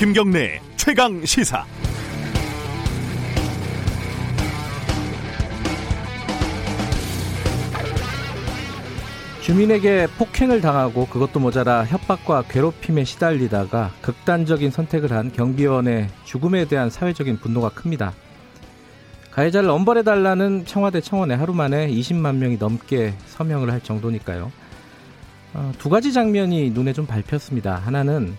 김경래 최강 시사. 주민에게 폭행을 당하고 그것도 모자라 협박과 괴롭힘에 시달리다가 극단적인 선택을 한 경비원의 죽음에 대한 사회적인 분노가 큽니다. 가해자를 엄벌해달라는 청와대 청원에 하루 만에 20만 명이 넘게 서명을 할 정도니까요. 어, 두 가지 장면이 눈에 좀 밟혔습니다. 하나는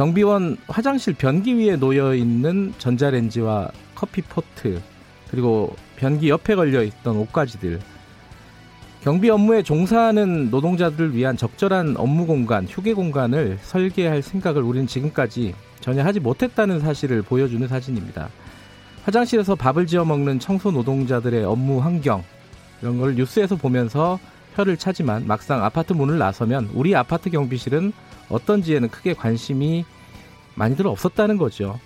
경비원 화장실 변기 위에 놓여 있는 전자레인지와 커피 포트 그리고 변기 옆에 걸려 있던 옷가지들 경비 업무에 종사하는 노동자들을 위한 적절한 업무 공간, 휴게 공간을 설계할 생각을 우리는 지금까지 전혀 하지 못했다는 사실을 보여주는 사진입니다. 화장실에서 밥을 지어 먹는 청소 노동자들의 업무 환경 이런 걸 뉴스에서 보면서 혀를 차지만 막상 아파트 문을 나서면 우리 아파트 경비실은 어떤지에는 크게 관심이 많이들 없었다는 거죠.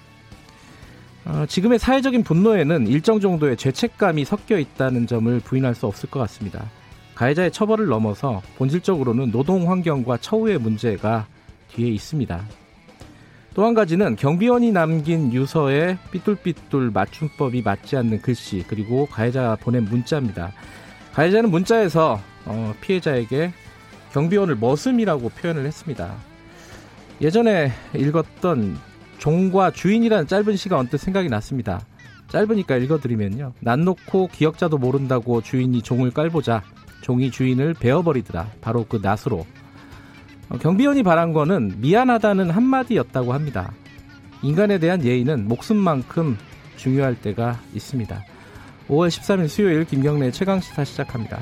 어, 지금의 사회적인 분노에는 일정 정도의 죄책감이 섞여 있다는 점을 부인할 수 없을 것 같습니다. 가해자의 처벌을 넘어서 본질적으로는 노동 환경과 처우의 문제가 뒤에 있습니다. 또 한 가지는 경비원이 남긴 유서에 삐뚤삐뚤 맞춤법이 맞지 않는 글씨 그리고 가해자가 보낸 문자입니다. 가해자는 문자에서 어, 피해자에게 경비원을 머슴이라고 표현을 했습니다. 예전에 읽었던 종과 주인이라는 짧은 시가 언뜻 생각이 났습니다. 짧으니까 읽어드리면요. 난 놓고 기억자도 모른다고 주인이 종을 깔보자 종이 주인을 베어버리더라. 바로 그 낫으로. 어, 경비원이 바란 거는 미안하다는 한마디였다고 합니다. 인간에 대한 예의는 목숨만큼 중요할 때가 있습니다. 5월 13일 수요일 김경래 최강시사 시작합니다.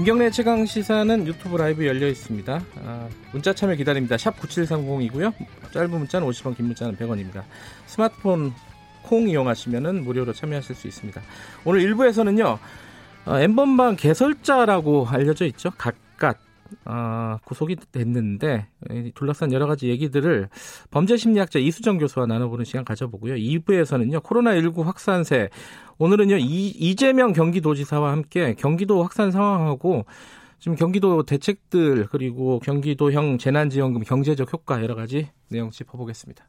김경래 최강 시사는 유튜브 라이브 열려 있습니다. 아, 문자 참여 기다립니다. 샵 9730이고요. 짧은 문자는 50원, 긴 문자는 100원입니다. 스마트폰 콩 이용하시면 무료로 참여하실 수 있습니다. 오늘 1부에서는요. 어, 엠번방 개설자라고 알려져 있죠. 각각 어, 구속이 됐는데 둘러싼 여러 가지 얘기들을 범죄 심리학자 이수정 교수와 나눠보는 시간 가져보고요. 2부에서는요. 코로나19 확산세 오늘은요. 이, 이재명 경기도지사와 함께 경기도 확산 상황하고 지금 경기도 대책들 그리고 경기도형 재난지원금 경제적 효과 여러 가지 내용 짚어보겠습니다.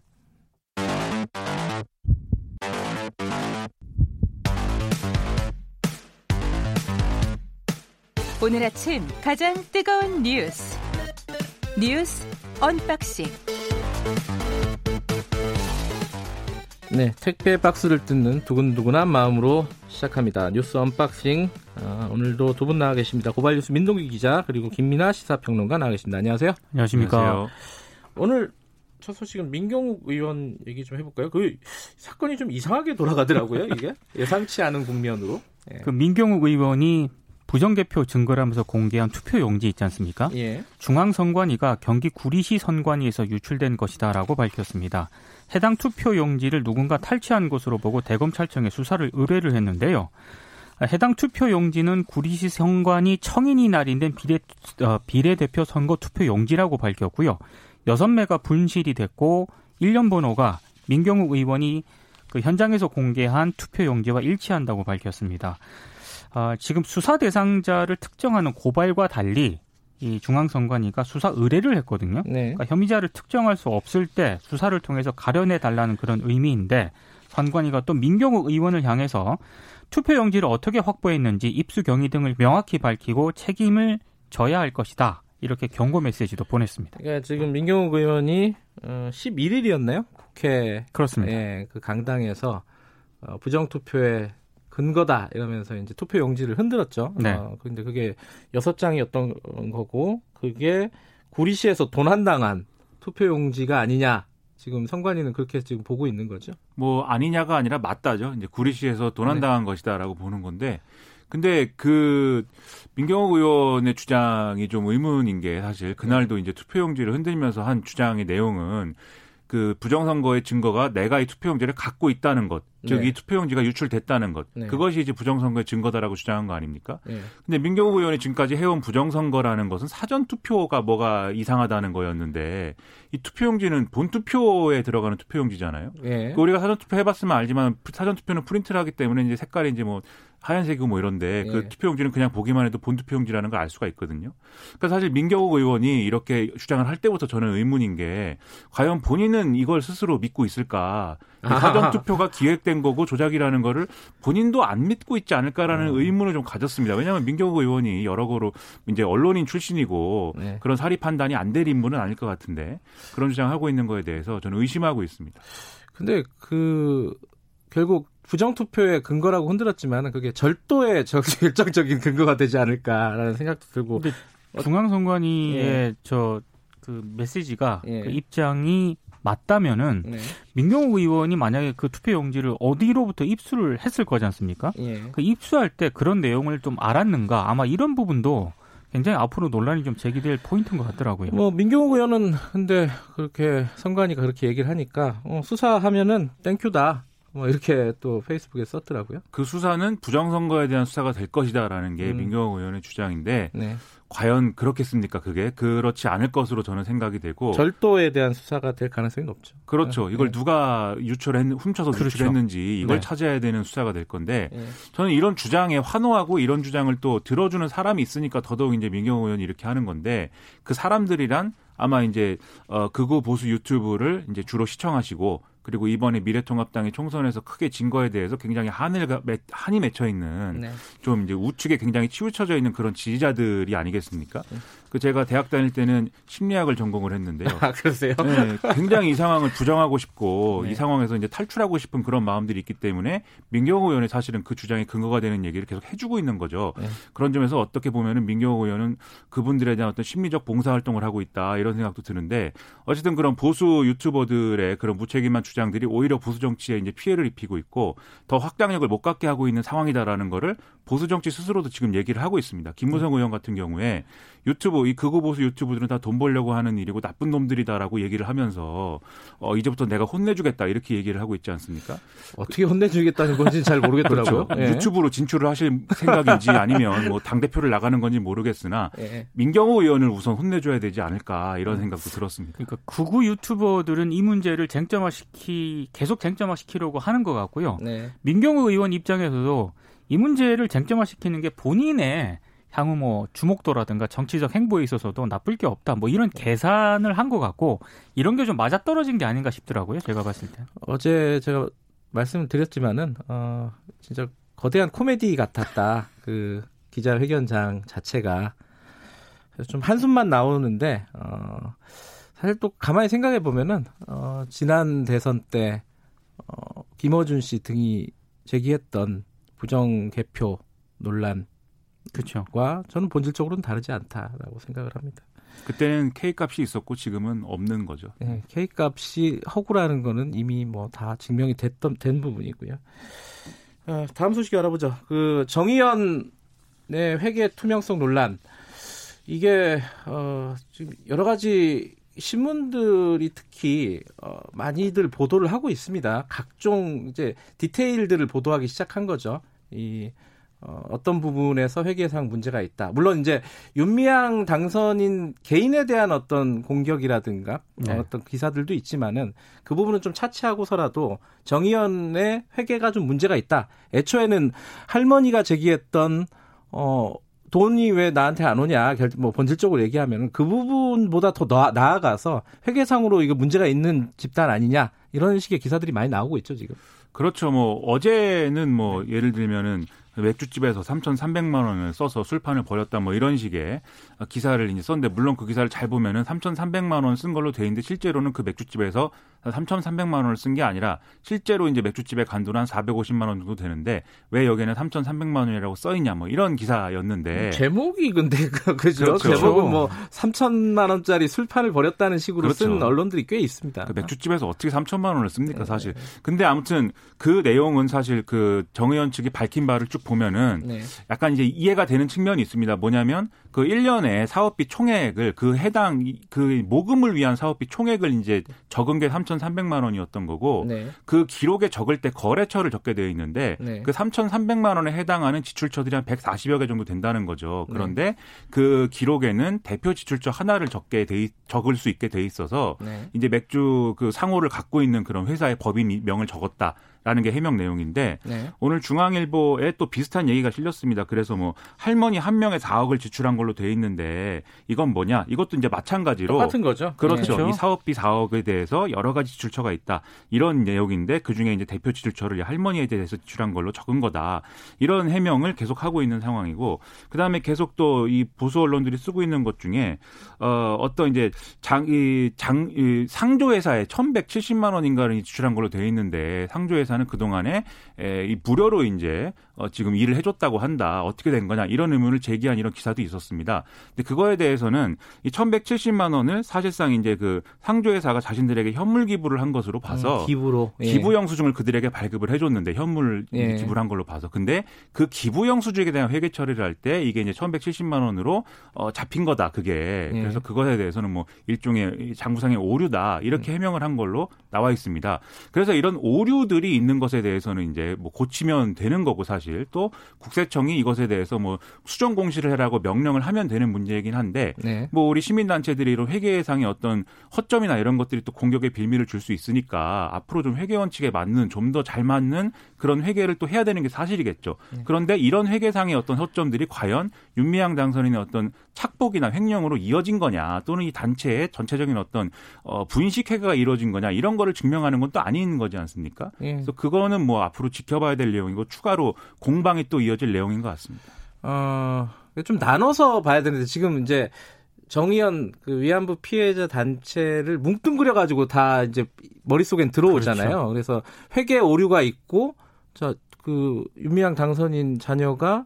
오늘 아침 가장 뜨거운 뉴스. 뉴스 unboxing. 네 택배 박스를 뜯는 두근두근한 마음으로 시작합니다. 뉴스 unboxing. 아, 오늘도 두 분 나와 계십니다. 고발뉴스 민동기 기자 그리고 김민아 시사평론가 나와 계십니다. 안녕하세요. 안녕하십니까. 안녕하세요. 오늘 첫 소식은 민경욱 의원 얘기 좀 해볼까요? 그 사건이 좀 이상하게 돌아가더라고요, 이게? 예상치 않은 국면으로. 예. 그 민경욱 의원이 부정개표 증거라면서 공개한 투표 용지 있지 않습니까? 예. 중앙선관위가 경기 구리시 선관위에서 유출된 것이다라고 밝혔습니다. 해당 투표 용지를 누군가 탈취한 것으로 보고 대검찰청에 수사를 의뢰를 했는데요. 해당 투표 용지는 구리시 선관위 청인이 날인된 비례, 어, 비례대표 선거 투표 용지라고 밝혔고요. 여섯 매가 분실이 됐고 1년 번호가 민경욱 의원이 그 현장에서 공개한 투표 용지와 일치한다고 밝혔습니다. 어, 지금 수사 대상자를 특정하는 고발과 달리 이 중앙선관위가 수사 의뢰를 했거든요. 네. 그러니까 혐의자를 특정할 수 없을 때 수사를 통해서 가려내 달라는 그런 의미인데 선관위가 또 민경욱 의원을 향해서 투표 용지를 어떻게 확보했는지 입수 경위 등을 명확히 밝히고 책임을 져야 할 것이다. 이렇게 경고 메시지도 보냈습니다. 그러니까 지금 민경욱 의원이 11일이었나요? 어, 국회 그렇습니다. 예, 그 강당에서 어, 부정 투표에 근거다 이러면서 이제 투표 용지를 흔들었죠. 네. 어, 근데 그게 여섯 장이었던 거고 그게 구리시에서 도난당한 투표 용지가 아니냐. 지금 선관위는 그렇게 지금 보고 있는 거죠. 뭐 아니냐가 아니라 맞다죠. 이제 구리시에서 도난당한 네. 것이다라고 보는 건데 근데 그 민경욱 의원의 주장이 좀 의문인 게 사실 그날도 이제 투표용지를 흔들면서 한 주장의 내용은 그 부정선거의 증거가 내가 이 투표용지를 갖고 있다는 것, 즉이 네. 투표용지가 유출됐다는 것, 네. 그것이 이제 부정선거의 증거다라고 주장한 거 아닙니까? 네. 근데 민경욱 의원이 지금까지 해온 부정선거라는 것은 사전 투표가 뭐가 이상하다는 거였는데 이 투표용지는 본 투표에 들어가는 투표용지잖아요. 네. 그 우리가 사전 투표 해봤으면 알지만 사전 투표는 프린트를 하기 때문에 이제 색깔이 이제 뭐 하얀색이고 뭐 이런데 그 예. 투표용지는 그냥 보기만 해도 본 투표용지라는 걸 알 수가 있거든요. 그러니까 사실 민경욱 의원이 이렇게 주장을 할 때부터 저는 의문인 게 과연 본인은 이걸 스스로 믿고 있을까? 사전 투표가 기획된 거고 조작이라는 거를 본인도 안 믿고 있지 않을까라는 음. 의문을 좀 가졌습니다. 왜냐하면 민경욱 의원이 여러 거로 이제 언론인 출신이고 네. 그런 사리 판단이 안 될 인물은 아닐 것 같은데 그런 주장을 하고 있는 거에 대해서 저는 의심하고 있습니다. 근데 그 결국 부정투표의 근거라고 흔들었지만 그게 절도의 결정적인 근거가 되지 않을까라는 생각도 들고. 중앙선관위의 예. 저그 메시지가 예. 그 입장이 맞다면은 네. 민경욱 의원이 만약에 그 투표 용지를 어디로부터 입수를 했을 거지 않습니까? 예. 그 입수할 때 그런 내용을 좀 알았는가? 아마 이런 부분도 굉장히 앞으로 논란이 좀 제기될 포인트인 것 같더라고요. 뭐 민경욱 의원은 근데 그렇게 선관위가 그렇게 얘기를 하니까 어, 수사하면은 땡큐다. 뭐 이렇게 또 페이스북에 썼더라고요. 그 수사는 부정선거에 대한 수사가 될 것이다라는 게 음. 민경호 의원의 주장인데 네. 과연 그렇겠습니까? 그게 그렇지 않을 것으로 저는 생각이 되고 절도에 대한 수사가 될 가능성이 높죠. 그렇죠. 네. 이걸 누가 유출했 훔쳐서 그렇죠. 유출했는지 이걸 네. 찾아야 되는 수사가 될 건데 네. 저는 이런 주장에 환호하고 이런 주장을 또 들어주는 사람이 있으니까 더더욱 이제 민경호 의원이 이렇게 하는 건데 그 사람들이란 아마 이제 어 극우 보수 유튜브를 이제 주로 시청하시고 그리고 이번에 미래통합당이 총선에서 크게 진 거에 대해서 굉장히 한을 한이 맺혀 있는 네. 좀 이제 우측에 굉장히 치우쳐져 있는 그런 지지자들이 아니겠습니까? 네. 그 제가 대학 다닐 때는 심리학을 전공을 했는데요. 아, 그러세요? 네, 굉장히 이 상황을 부정하고 싶고 네. 이 상황에서 이제 탈출하고 싶은 그런 마음들이 있기 때문에 민경호 의원이 사실은 그 주장의 근거가 되는 얘기를 계속 해주고 있는 거죠. 네. 그런 점에서 어떻게 보면은 민경호 의원은 그분들에 대한 어떤 심리적 봉사 활동을 하고 있다 이런 생각도 드는데 어쨌든 그런 보수 유튜버들의 그런 무책임한 주장들이 오히려 보수 정치에 이제 피해를 입히고 있고 더 확장력을 못 갖게 하고 있는 상황이다라는 거를 보수 정치 스스로도 지금 얘기를 하고 있습니다. 김무성 네. 의원 같은 경우에 유튜브 이 극우 보수 유튜브들은 다 돈 벌려고 하는 일이고 나쁜 놈들이다라고 얘기를 하면서 어 이제부터 내가 혼내주겠다 이렇게 얘기를 하고 있지 않습니까? 어떻게 혼내주겠다는 건지 잘 모르겠더라고요. 그렇죠. 예. 유튜브로 진출을 하실 생각인지 아니면 뭐당 대표를 나가는 건지 모르겠으나 예. 민경호 의원을 우선 혼내줘야 되지 않을까 이런 음. 생각도 들었습니다. 그러니까 극우 유튜버들은 이 문제를 쟁점화시키 계속 쟁점화시키려고 하는 것 같고요. 네. 민경호 의원 입장에서도 이 문제를 쟁점화시키는 게 본인의 향후 뭐 주목도라든가 정치적 행보에 있어서도 나쁠 게 없다. 뭐 이런 계산을 한 것 같고 이런 게 좀 맞아 떨어진 게 아닌가 싶더라고요. 제가 봤을 때. 어제 제가 말씀을 드렸지만은 어 진짜 거대한 코미디 같았다. 그 기자회견장 자체가 좀 한숨만 나오는데 어 사실 또 가만히 생각해 보면은 어 지난 대선 때 어, 김어준 씨 등이 제기했던 부정 개표 논란 그렇죠.과 저는 본질적으로는 다르지 않다라고 생각을 합니다. 그때는 K 값이 있었고 지금은 없는 거죠. 네, K 값이 허구라는 거는 이미 뭐 다 증명이 됐던 된 부분이고요. 어, 다음 소식 알아보죠. 그 정의연의 회계 투명성 논란 이게 어, 지금 여러 가지 신문들이 특히 어, 많이들 보도를 하고 있습니다. 각종 이제 디테일들을 보도하기 시작한 거죠. 이 어, 어떤 부분에서 회계상 문제가 있다. 물론 이제 윤미향 당선인 개인에 대한 어떤 공격이라든가 네. 어떤 기사들도 있지만은 그 부분은 좀 차치하고서라도 정의연의 회계가 좀 문제가 있다. 애초에는 할머니가 제기했던 어 돈이 왜 나한테 안 오냐, 뭐 본질적으로 얘기하면 그 부분보다 더 나아가서 회계상으로 이거 문제가 있는 집단 아니냐 이런 식의 기사들이 많이 나오고 있죠 지금. 그렇죠. 뭐 어제는 뭐 예를 들면은 맥주집에서 3,300만 원을 써서 술판을 벌였다 뭐 이런 식의 기사를 이제 썼는데 물론 그 기사를 잘 보면은 3,300만 원 쓴 걸로 돼 있는데 실제로는 그 맥주집에서 3,300만 원을 쓴 게 아니라 실제로 이제 맥주집에 간 돈 한 450만 원 정도 되는데 왜 여기에는 3,300만 원이라고 써 있냐 뭐 이런 기사였는데 음, 제목이 근데 그, 그죠? 그렇죠. 제목은 뭐 3천만 원짜리 술판을 벌였다는 식으로 그렇죠. 쓴 언론들이 꽤 있습니다. 그 맥주집에서 어떻게 3천만 원을 씁니까 네. 사실. 근데 아무튼 그 내용은 사실 그 정의원 측이 밝힌 바를 쭉 보면은 네. 약간 이제 이해가 되는 측면이 있습니다. 뭐냐면 그 1년에 사업비 총액을 그 해당 그 모금을 위한 사업비 총액을 이제 적은 게 3,300만 원이었던 거고 네. 그 기록에 적을 때 거래처를 적게 되어 있는데 네. 그 3,300만 원에 해당하는 지출처들이 한 140여 개 정도 된다는 거죠. 네. 그런데 그 기록에는 대표 지출처 하나를 적게 돼 적을 수 있게 돼 있어서 네. 이제 맥주 그 상호를 갖고 있는 그런 회사의 법인 명을 적었다. 라는 게 해명 내용인데 네. 오늘 중앙일보에 또 비슷한 얘기가 실렸습니다. 그래서 뭐 할머니 한 명에 4억을 지출한 걸로 돼 있는데 이건 뭐냐? 이것도 이제 마찬가지로 똑같은 거죠. 그렇죠. 네. 이 사업비 4억에 대해서 여러 가지 지출처가 있다. 이런 내용인데 그 중에 이제 대표 지출처를 할머니에 대해서 지출한 걸로 적은 거다. 이런 해명을 계속 하고 있는 상황이고 그다음에 계속 또 이 보수 언론들이 쓰고 있는 것 중에 어 어떤 이제 장 이 장 이 상조 회사에 1,170만 원인가를 지출한 걸로 돼 있는데 상조 회사 회사는 그동안에 에, 이 무료로 이제 어, 지금 일을 해줬다고 한다. 어떻게 된 거냐 이런 의문을 제기한 이런 기사도 있었습니다. 근데 그거에 대해서는 이 1,170만 원을 사실상 이제 그 상조회사가 자신들에게 현물 기부를 한 것으로 봐서 음, 기부로 예. 기부 영수증을 그들에게 발급을 해줬는데 현물 예. 기부를 한 걸로 봐서 근데 그 기부 영수증에 대한 회계 처리를 할 때 이게 이제 1,170만 원으로 어, 잡힌 거다 그게 예. 그래서 그것에 대해서는 뭐 일종의 장부상의 오류다 이렇게 음. 해명을 한 걸로 나와 있습니다. 그래서 이런 오류들이 있는 것에 대해서는 이제 뭐 고치면 되는 거고 사실 또 국세청이 이것에 대해서 뭐 수정 공시를 해라고 명령을 하면 되는 문제이긴 한데 네. 뭐 우리 시민단체들이 이런 회계상의 어떤 허점이나 이런 것들이 또 공격의 빌미를 줄 수 있으니까 앞으로 좀 회계 원칙에 맞는 좀 더 잘 맞는 그런 회계를 또 해야 되는 게 사실이겠죠. 네. 그런데 이런 회계상의 어떤 허점들이 과연 윤미향 당선인의 어떤 착복이나 횡령으로 이어진 거냐 또는 이 단체의 전체적인 어떤 어 분식 회계가 이루어진 거냐 이런 거를 증명하는 건 또 아닌 거지 않습니까? 네. 그래서 그거는 뭐 앞으로 지켜봐야 될 내용이고 추가로 공방이 또 이어질 내용인 것 같습니다. 어, 좀 나눠서 봐야 되는데 지금 이제 정의연 그 위안부 피해자 단체를 뭉뚱그려 가지고 다 이제 머릿속엔 들어오잖아요. 그렇죠. 그래서 회계 오류가 있고 저그 윤미향 당선인 자녀가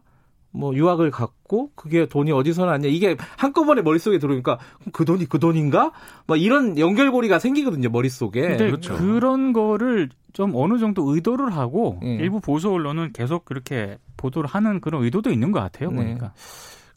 뭐 유학을 갔고 그게 돈이 어디서 났냐 이게 한꺼번에 머릿속에 들어오니까 그 돈이 그 돈인가? 막 이런 연결고리가 생기거든요 머릿속에. 그렇죠. 그런 거를 좀 어느 정도 의도를 하고 네. 일부 보수 언론은 계속 그렇게 보도를 하는 그런 의도도 있는 것 같아요 네. 보니까.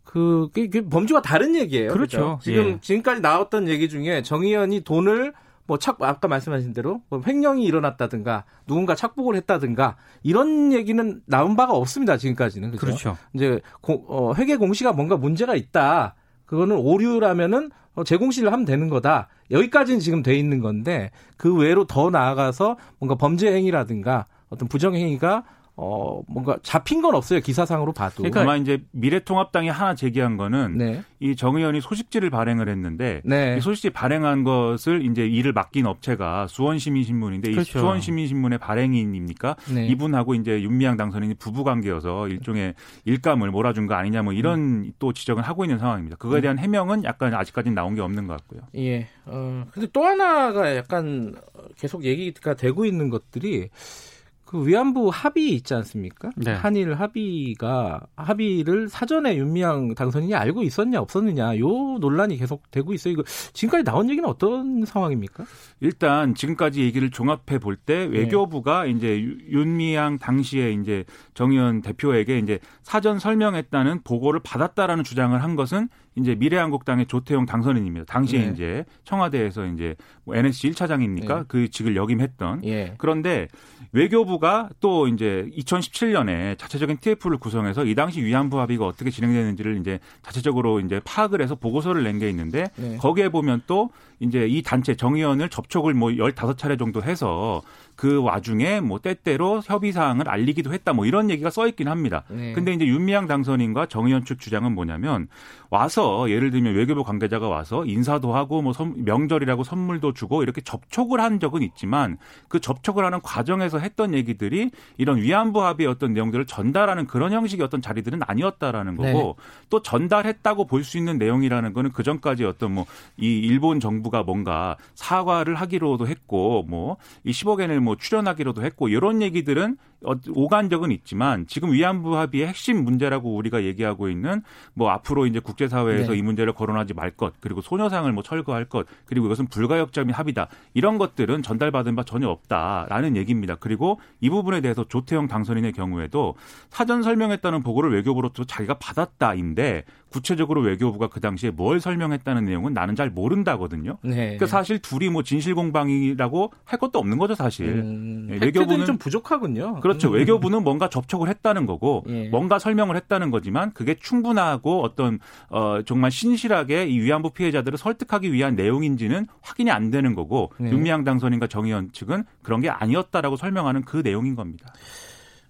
그, 그, 그 범주가 다른 얘기예요. 그렇죠. 그렇죠? 지금 예. 지금까지 나왔던 얘기 중에 정의연이 돈을 뭐 착, 아까 말씀하신 대로 뭐 횡령이 일어났다든가 누군가 착복을 했다든가 이런 얘기는 나온 바가 없습니다. 지금까지는. 그렇죠. 그렇죠. 이제 고, 어, 회계 공시가 뭔가 문제가 있다. 그거는 오류라면은 어, 재공시를 하면 되는 거다. 여기까지는 지금 돼 있는 건데 그 외로 더 나아가서 뭔가 범죄 행위라든가 어떤 부정 행위가 어, 뭔가 잡힌 건 없어요. 기사상으로 봐도. 그러니까 아마 이제 미래통합당이 하나 제기한 거는 네. 이 정 의원이 소식지를 발행을 했는데 네. 이 소식지 발행한 것을 이제 일을 맡긴 업체가 수원시민신문인데 그렇죠. 이 수원시민신문의 발행인입니까? 네. 이분하고 이제 윤미향 당선인이 부부 관계여서 일종의 일감을 몰아준 거 아니냐 뭐 이런 음. 또 지적을 하고 있는 상황입니다. 그거에 대한 해명은 약간 아직까지는 나온 게 없는 것 같고요. 예. 어, 근데 또 하나가 약간 계속 얘기가 되고 있는 것들이 그 위안부 합의 있지 않습니까? 네. 한일 합의가 합의를 사전에 윤미향 당선인이 알고 있었냐 없었느냐 요 논란이 계속 되고 있어요. 이거 지금까지 나온 얘기는 어떤 상황입니까? 일단 지금까지 얘기를 종합해 볼때 네. 외교부가 네. 이제 윤미향 당시에 이제 정의원 대표에게 이제 사전 설명했다는 보고를 받았다라는 주장을 한 것은 이제 미래한국당의 조태용 당선인입니다. 당시에 네. 이제 청와대에서 이제 뭐 NSC 1차장입니까? 네. 그 직을 역임했던. 예. 그런데 외교부가 또 이제 2017년에 자체적인 TF를 구성해서 이 당시 위안부 합의가 어떻게 진행되는지를 이제 자체적으로 이제 파악을 해서 보고서를 낸 게 있는데 네. 거기에 보면 또 이제 이 단체 정의원을 접촉을 뭐 15차례 정도 해서 그 와중에 뭐 때때로 협의 사항을 알리기도 했다 뭐 이런 얘기가 써 있긴 합니다. 네. 근데 이제 윤미향 당선인과 정의원 측 주장은 뭐냐면 와서 예를 들면 외교부 관계자가 와서 인사도 하고 뭐 선, 명절이라고 선물도 주고 이렇게 접촉을 한 적은 있지만 그 접촉을 하는 과정에서 했던 얘기들이 이런 위안부 합의의 어떤 내용들을 전달하는 그런 형식의 어떤 자리들은 아니었다라는 거고 네. 또 전달했다고 볼 수 있는 내용이라는 거는 그 전까지 어떤 뭐 이 일본 정부가 뭔가 사과를 하기로도 했고 뭐 이 10억 엔을 뭐뭐 출연하기로도 했고 이런 얘기들은 어, 오간 적은 있지만 지금 위안부 합의의 핵심 문제라고 우리가 얘기하고 있는 뭐 앞으로 이제 국제사회에서 네. 이 문제를 거론하지 말 것 그리고 소녀상을 뭐 철거할 것 그리고 이것은 불가역 점인 합의다 이런 것들은 전달받은 바 전혀 없다라는 얘기입니다. 그리고 이 부분에 대해서 조태영 당선인의 경우에도 사전 설명했다는 보고를 외교부로부터 자기가 받았다인데 구체적으로 외교부가 그 당시에 뭘 설명했다는 내용은 나는 잘 모른다거든요. 네. 그러니까 사실 둘이 뭐 진실 공방이라고 할 것도 없는 거죠, 사실. 음, 예, 외교부는 좀 부족하군요. 그렇죠. 음. 외교부는 뭔가 접촉을 했다는 거고 예. 뭔가 설명을 했다는 거지만 그게 충분하고 어떤 어 정말 신실하게 이 위안부 피해자들을 설득하기 위한 내용인지는 확인이 안 되는 거고 네. 윤미향 당선인과 정의원 측은 그런 게 아니었다라고 설명하는 그 내용인 겁니다.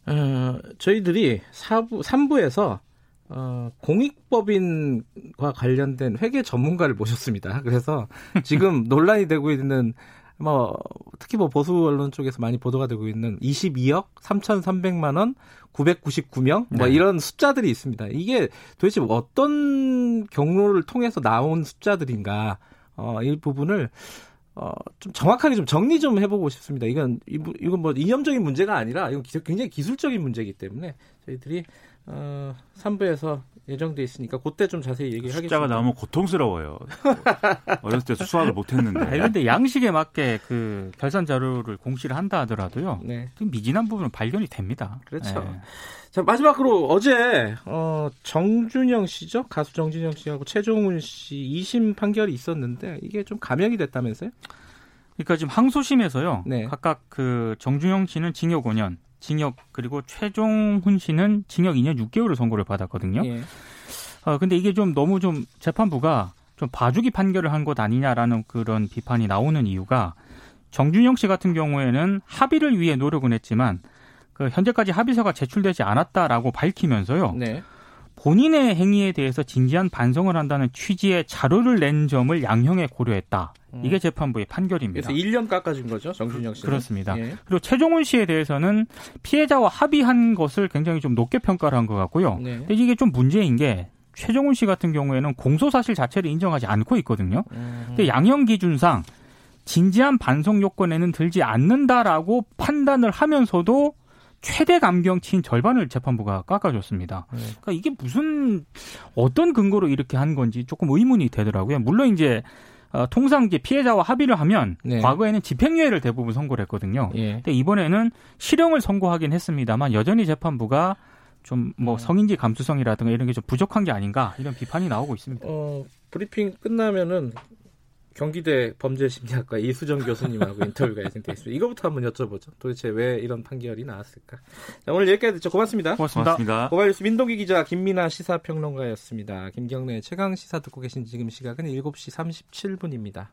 어, 저희들이 4부, 3부에서 어, 공익법인과 관련된 회계 전문가를 모셨습니다. 그래서 지금 논란이 되고 있는 뭐 특히 뭐 보수 언론 쪽에서 많이 보도가 되고 있는 22억 3,300만 원 999명 뭐 네. 이런 숫자들이 있습니다. 이게 도대체 어떤 경로를 통해서 나온 숫자들인가 어, 이 부분을 어, 좀 정확하게 좀 정리 좀 해보고 싶습니다. 이건, 이건 뭐 이념적인 문제가 아니라 이건 굉장히 기술적인 문제이기 때문에 저희들이 어, 3부에서 예정돼 있으니까 그때 좀 자세히 얘기하겠습니다. 숫자가 나오면 고통스러워요. 어렸을 때 수학을 못했는데. 근데 양식에 맞게 그 결산 자료를 공시를 한다 하더라도요. 네. 미진한 부분은 발견이 됩니다. 그렇죠. 네. 자 마지막으로 어제 어, 정준영 씨죠 가수 정준영 씨하고 최종훈 씨 2심 판결이 있었는데 이게 좀 감형이 됐다면서요? 그러니까 지금 항소심에서요. 네. 각각 그 정준영 씨는 징역 5년, 징역 그리고 최종훈 씨는 징역 2년 6개월을 선고를 받았거든요. 예. 어, 근데 이게 좀 너무 좀 재판부가 좀 봐주기 판결을 한 것 아니냐라는 그런 비판이 나오는 이유가 정준영 씨 같은 경우에는 합의를 위해 노력은 했지만 그 현재까지 합의서가 제출되지 않았다라고 밝히면서요. 네. 본인의 행위에 대해서 진지한 반성을 한다는 취지의 자료를 낸 점을 양형에 고려했다. 음. 이게 재판부의 판결입니다. 그래서 1년 깎아준 거죠, 정준영 씨. 그렇습니다. 예. 그리고 최종훈 씨에 대해서는 피해자와 합의한 것을 굉장히 좀 높게 평가를 한 것 같고요. 네. 근데 이게 좀 문제인 게 최종훈 씨 같은 경우에는 공소 사실 자체를 인정하지 않고 있거든요. 음. 근데 양형 기준상 진지한 반성 요건에는 들지 않는다라고 판단을 하면서도 최대 감경치인 절반을 재판부가 깎아줬습니다. 네. 그러니까 이게 무슨 어떤 근거로 이렇게 한 건지 조금 의문이 되더라고요. 물론 이제 어, 통상 이제 피해자와 합의를 하면 네. 과거에는 집행유예를 대부분 선고를 했거든요. 예. 근데 이번에는 실형을 선고하긴 했습니다만 여전히 재판부가 좀뭐 음. 성인지 감수성이라든가 이런 게 좀 부족한 게 아닌가 이런 비판이 나오고 있습니다. 어, 브리핑 끝나면은 경기대 범죄심리학과 이수정 교수님하고 인터뷰가 예정돼 있습니다. 이거부터 한번 여쭤보죠. 도대체 왜 이런 판결이 나왔을까? 자, 오늘 여기까지 듣죠. 고맙습니다. 고맙습니다. 고맙습니다. 고발뉴스 민동기 기자 김민아 시사평론가였습니다. 김경래 최강 시사 듣고 계신 지금 시각은 7시 37분입니다.